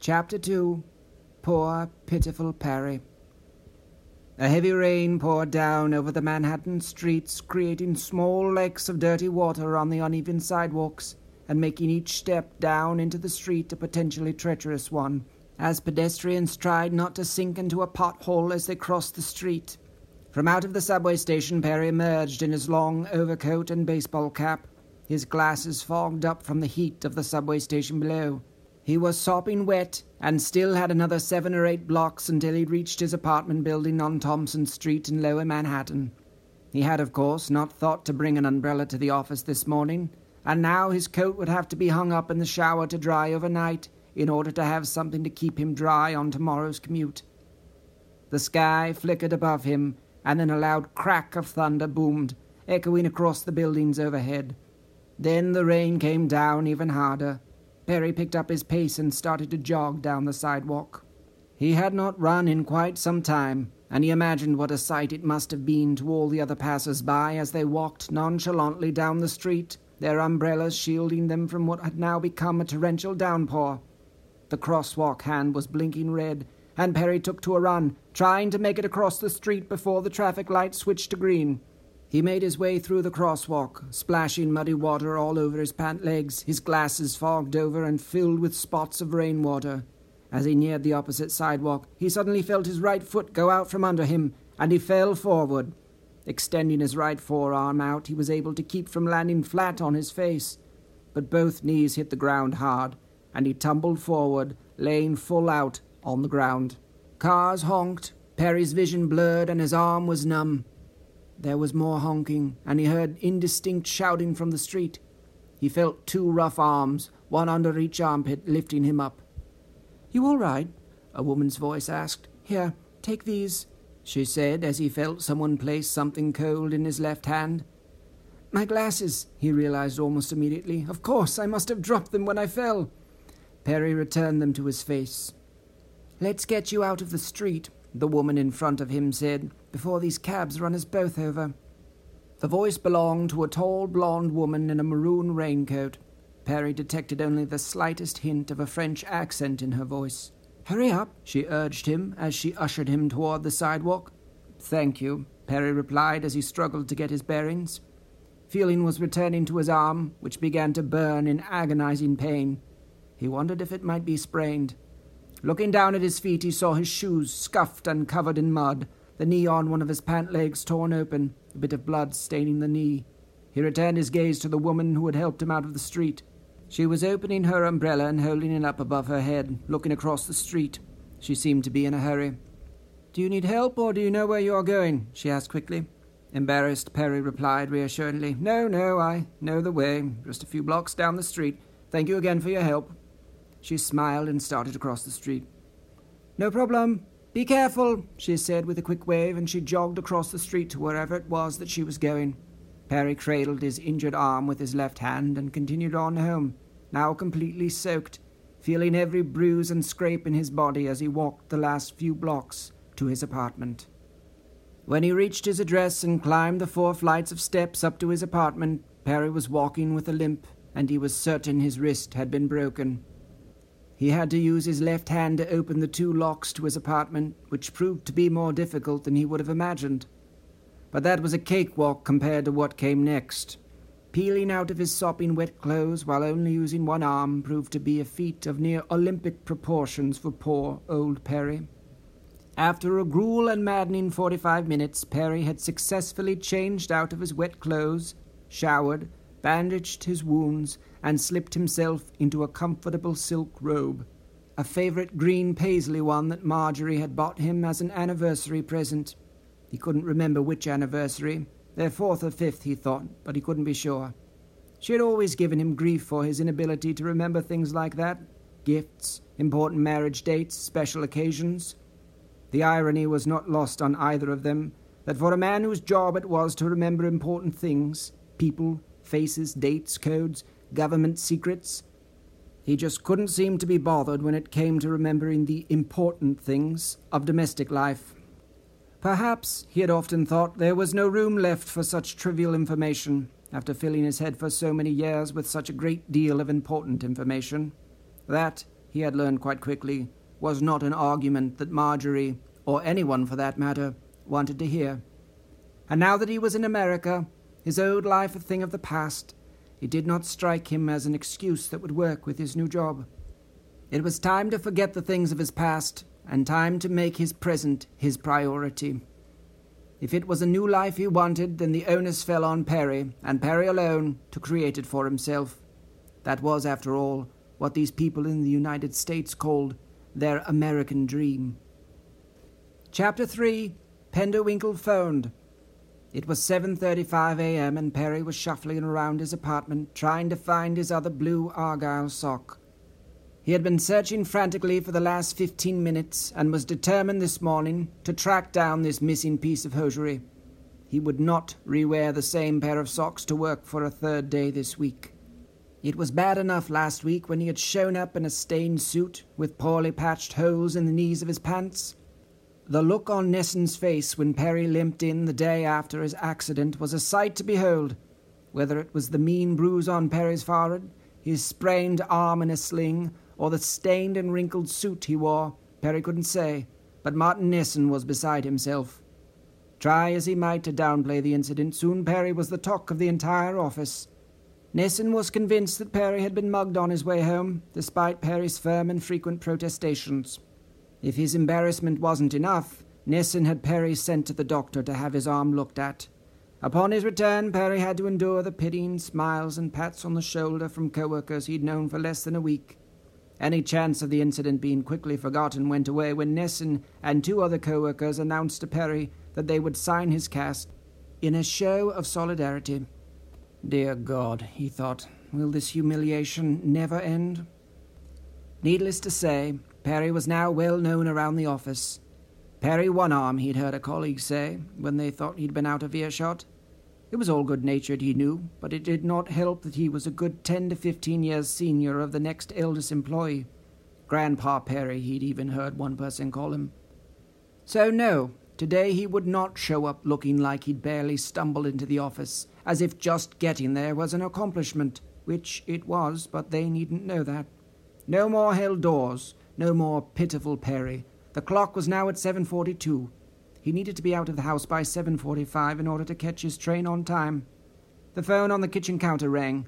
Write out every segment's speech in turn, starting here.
Chapter 2 Poor, pitiful Perry. A heavy rain poured down over the Manhattan streets, creating small lakes of dirty water on the uneven sidewalks, and making each step down into the street a potentially treacherous one, as pedestrians tried not to sink into a pothole as they crossed the street. From out of the subway station, Perry emerged in his long overcoat and baseball cap, his glasses fogged up from the heat of the subway station below. He was sopping wet and still had another seven or eight blocks until he reached his apartment building on Thompson Street in Lower Manhattan. He had, of course, not thought to bring an umbrella to the office this morning, and now his coat would have to be hung up in the shower to dry overnight in order to have something to keep him dry on tomorrow's commute. The sky flickered above him, and then a loud crack of thunder boomed, echoing across the buildings overhead. Then the rain came down even harder Perry picked up his pace and started to jog down the sidewalk. He had not run in quite some time, and he imagined what a sight it must have been to all the other passers by as they walked nonchalantly down the street, their umbrellas shielding them from what had now become a torrential downpour. The crosswalk hand was blinking red, and Perry took to a run, trying to make it across the street before the traffic light switched to green. He made his way through the crosswalk, splashing muddy water all over his pant legs, his glasses fogged over and filled with spots of rainwater. As he neared the opposite sidewalk, he suddenly felt his right foot go out from under him, and he fell forward. Extending his right forearm out, he was able to keep from landing flat on his face. But both knees hit the ground hard, and he tumbled forward, laying full out on the ground. Cars honked, Perry's vision blurred, and his arm was numb. There was more honking, and he heard indistinct shouting from the street. He felt two rough arms, one under each armpit, lifting him up. You all right? a woman's voice asked. Here, take these, she said as he felt someone place something cold in his left hand. My glasses, he realized almost immediately. Of course, I must have dropped them when I fell. Perry returned them to his face. Let's get you out of the street, the woman in front of him said, before these cabs run us both over. The voice belonged to a tall blonde woman in a maroon raincoat. Perry detected only the slightest hint of a French accent in her voice. Hurry up, she urged him as she ushered him toward the sidewalk. Thank you, Perry replied as he struggled to get his bearings. Feeling was returning to his arm, which began to burn in agonizing pain. He wondered if it might be sprained. Looking down at his feet, he saw his shoes scuffed and covered in mud, the knee on one of his pant legs torn open, a bit of blood staining the knee. He returned his gaze to the woman who had helped him out of the street. She was opening her umbrella and holding it up above her head, looking across the street. She seemed to be in a hurry. Do you need help, or do you know where you are going? she asked quickly. Embarrassed, Perry replied reassuringly, No, no, I know the way. Just a few blocks down the street. Thank you again for your help. She smiled and started across the street. No problem. Be careful, she said with a quick wave, and she jogged across the street to wherever it was that she was going. Perry cradled his injured arm with his left hand and continued on home, now completely soaked, feeling every bruise and scrape in his body as he walked the last few blocks to his apartment. When he reached his address and climbed the four flights of steps up to his apartment, Perry was walking with a limp, and he was certain his wrist had been broken. He had to use his left hand to open the two locks to his apartment, which proved to be more difficult than he would have imagined. But that was a cakewalk compared to what came next. Peeling out of his sopping wet clothes while only using one arm proved to be a feat of near Olympic proportions for poor old Perry. After a gruel and maddening forty five minutes, Perry had successfully changed out of his wet clothes, showered, bandaged his wounds, and slipped himself into a comfortable silk robe, a favorite green paisley one that Marjorie had bought him as an anniversary present. He couldn't remember which anniversary, their fourth or fifth, he thought, but he couldn't be sure. She had always given him grief for his inability to remember things like that gifts, important marriage dates, special occasions. The irony was not lost on either of them that for a man whose job it was to remember important things, people, faces, dates, codes, government secrets. He just couldn't seem to be bothered when it came to remembering the important things of domestic life. Perhaps, he had often thought, there was no room left for such trivial information, after filling his head for so many years with such a great deal of important information. That, he had learned quite quickly, was not an argument that Marjorie, or anyone for that matter, wanted to hear. And now that he was in America, his old life a thing of the past, it did not strike him as an excuse that would work with his new job. It was time to forget the things of his past, and time to make his present his priority. If it was a new life he wanted, then the onus fell on Perry, and Perry alone, to create it for himself. That was, after all, what these people in the United States called their American dream. Chapter 3 Penderwinkle phoned. It was 7:35 a.m. and Perry was shuffling around his apartment trying to find his other blue argyle sock. He had been searching frantically for the last 15 minutes and was determined this morning to track down this missing piece of hosiery. He would not rewear the same pair of socks to work for a third day this week. It was bad enough last week when he had shown up in a stained suit with poorly patched holes in the knees of his pants. The look on Nesson's face when Perry limped in the day after his accident was a sight to behold. Whether it was the mean bruise on Perry's forehead, his sprained arm in a sling, or the stained and wrinkled suit he wore, Perry couldn't say, but Martin Nesson was beside himself. Try as he might to downplay the incident, soon Perry was the talk of the entire office. Nesson was convinced that Perry had been mugged on his way home, despite Perry's firm and frequent protestations. If his embarrassment wasn't enough, Nesson had Perry sent to the doctor to have his arm looked at. Upon his return, Perry had to endure the pitying smiles and pats on the shoulder from co-workers he'd known for less than a week. Any chance of the incident being quickly forgotten went away when Nesson and two other co-workers announced to Perry that they would sign his cast in a show of solidarity. Dear God, he thought, will this humiliation never end? Needless to say, Perry was now well known around the office. Perry One Arm, he'd heard a colleague say, when they thought he'd been out of earshot. It was all good natured, he knew, but it did not help that he was a good ten to fifteen years senior of the next eldest employee. Grandpa Perry, he'd even heard one person call him. So, no, today he would not show up looking like he'd barely stumbled into the office as if just getting there was an accomplishment, which it was, but they needn't know that. No more held doors, no more pitiful Perry. The clock was now at 7.42. He needed to be out of the house by 7.45 in order to catch his train on time. The phone on the kitchen counter rang.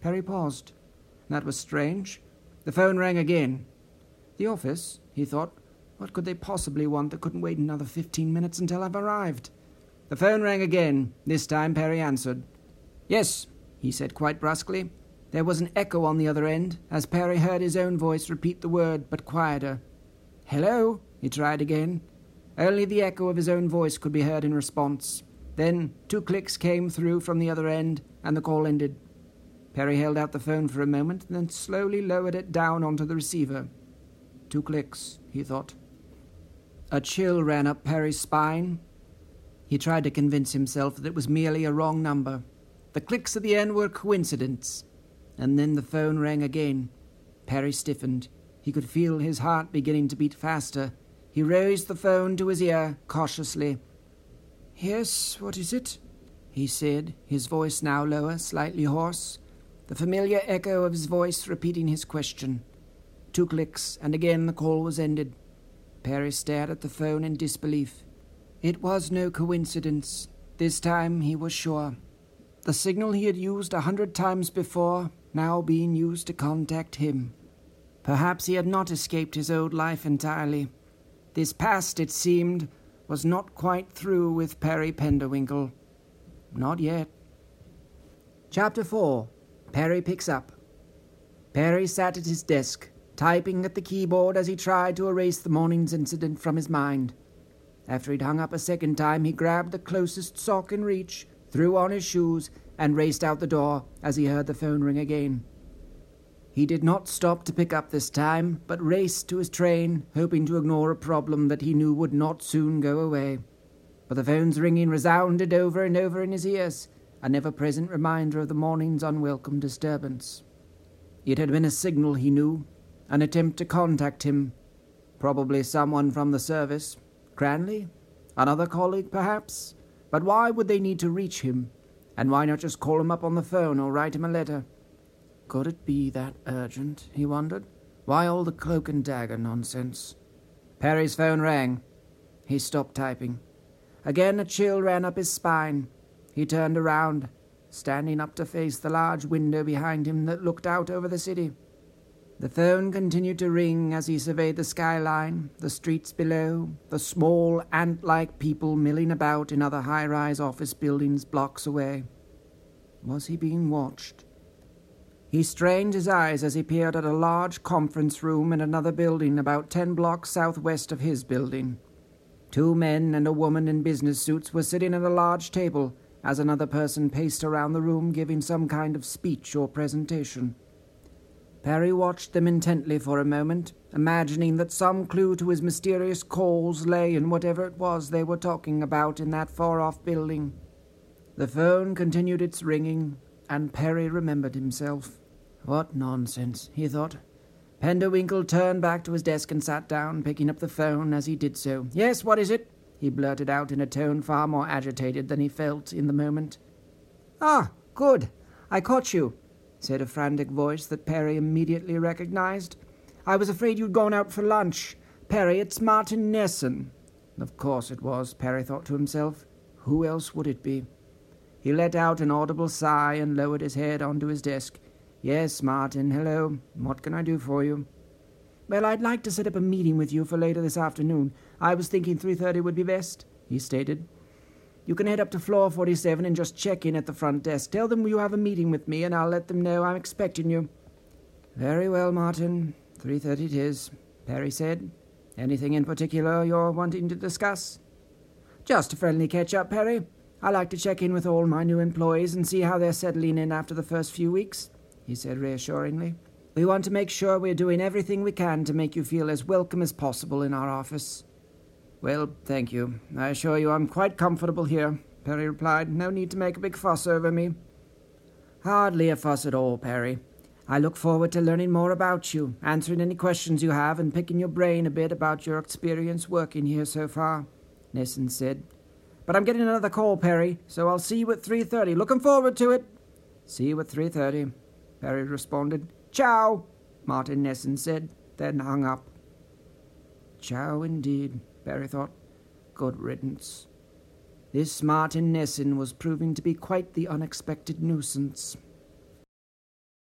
Perry paused. That was strange. The phone rang again. The office, he thought. What could they possibly want that couldn't wait another fifteen minutes until I've arrived? The phone rang again. This time Perry answered. Yes, he said quite brusquely. There was an echo on the other end, as Perry heard his own voice repeat the word, but quieter. Hello, he tried again. Only the echo of his own voice could be heard in response. Then two clicks came through from the other end, and the call ended. Perry held out the phone for a moment, then slowly lowered it down onto the receiver. Two clicks, he thought. A chill ran up Perry's spine, he tried to convince himself that it was merely a wrong number. The clicks at the end were coincidence. And then the phone rang again. Perry stiffened. He could feel his heart beginning to beat faster. He raised the phone to his ear cautiously. Yes, what is it? he said, his voice now lower, slightly hoarse, the familiar echo of his voice repeating his question. Two clicks, and again the call was ended. Perry stared at the phone in disbelief. It was no coincidence. This time he was sure. The signal he had used a hundred times before, now being used to contact him. Perhaps he had not escaped his old life entirely. This past, it seemed, was not quite through with Perry Penderwinkle. Not yet. Chapter 4 Perry Picks Up. Perry sat at his desk, typing at the keyboard as he tried to erase the morning's incident from his mind. After he'd hung up a second time, he grabbed the closest sock in reach, threw on his shoes, and raced out the door as he heard the phone ring again. He did not stop to pick up this time, but raced to his train, hoping to ignore a problem that he knew would not soon go away. But the phone's ringing resounded over and over in his ears, a never present reminder of the morning's unwelcome disturbance. It had been a signal, he knew, an attempt to contact him. Probably someone from the service, Cranley? Another colleague, perhaps? But why would they need to reach him? And why not just call him up on the phone or write him a letter? Could it be that urgent? he wondered. Why all the cloak and dagger nonsense? Perry's phone rang. He stopped typing. Again a chill ran up his spine. He turned around, standing up to face the large window behind him that looked out over the city. The phone continued to ring as he surveyed the skyline, the streets below, the small, ant like people milling about in other high rise office buildings blocks away. Was he being watched? He strained his eyes as he peered at a large conference room in another building about ten blocks southwest of his building. Two men and a woman in business suits were sitting at a large table as another person paced around the room giving some kind of speech or presentation. Perry watched them intently for a moment, imagining that some clue to his mysterious cause lay in whatever it was they were talking about in that far off building. The phone continued its ringing, and Perry remembered himself. What nonsense, he thought. Penderwinkle turned back to his desk and sat down, picking up the phone as he did so. Yes, what is it? he blurted out in a tone far more agitated than he felt in the moment. Ah, good. I caught you said a frantic voice that Perry immediately recognized. I was afraid you'd gone out for lunch. Perry, it's Martin Nesson. Of course it was, Perry thought to himself. Who else would it be? He let out an audible sigh and lowered his head onto his desk. Yes, Martin, hello. What can I do for you? Well, I'd like to set up a meeting with you for later this afternoon. I was thinking 3.30 would be best, he stated. You can head up to floor 47 and just check in at the front desk. Tell them you have a meeting with me, and I'll let them know I'm expecting you. Very well, Martin. 3.30 it is, Perry said. Anything in particular you're wanting to discuss? Just a friendly catch-up, Perry. I like to check in with all my new employees and see how they're settling in after the first few weeks, he said reassuringly. We want to make sure we're doing everything we can to make you feel as welcome as possible in our office. Well, thank you. I assure you I'm quite comfortable here, Perry replied. No need to make a big fuss over me. Hardly a fuss at all, Perry. I look forward to learning more about you, answering any questions you have, and picking your brain a bit about your experience working here so far, Nesson said. But I'm getting another call, Perry, so I'll see you at 3.30. Looking forward to it. See you at 3.30, Perry responded. Ciao, Martin Nesson said, then hung up. Ciao indeed. Perry thought. Good riddance. This Martin Nesson was proving to be quite the unexpected nuisance.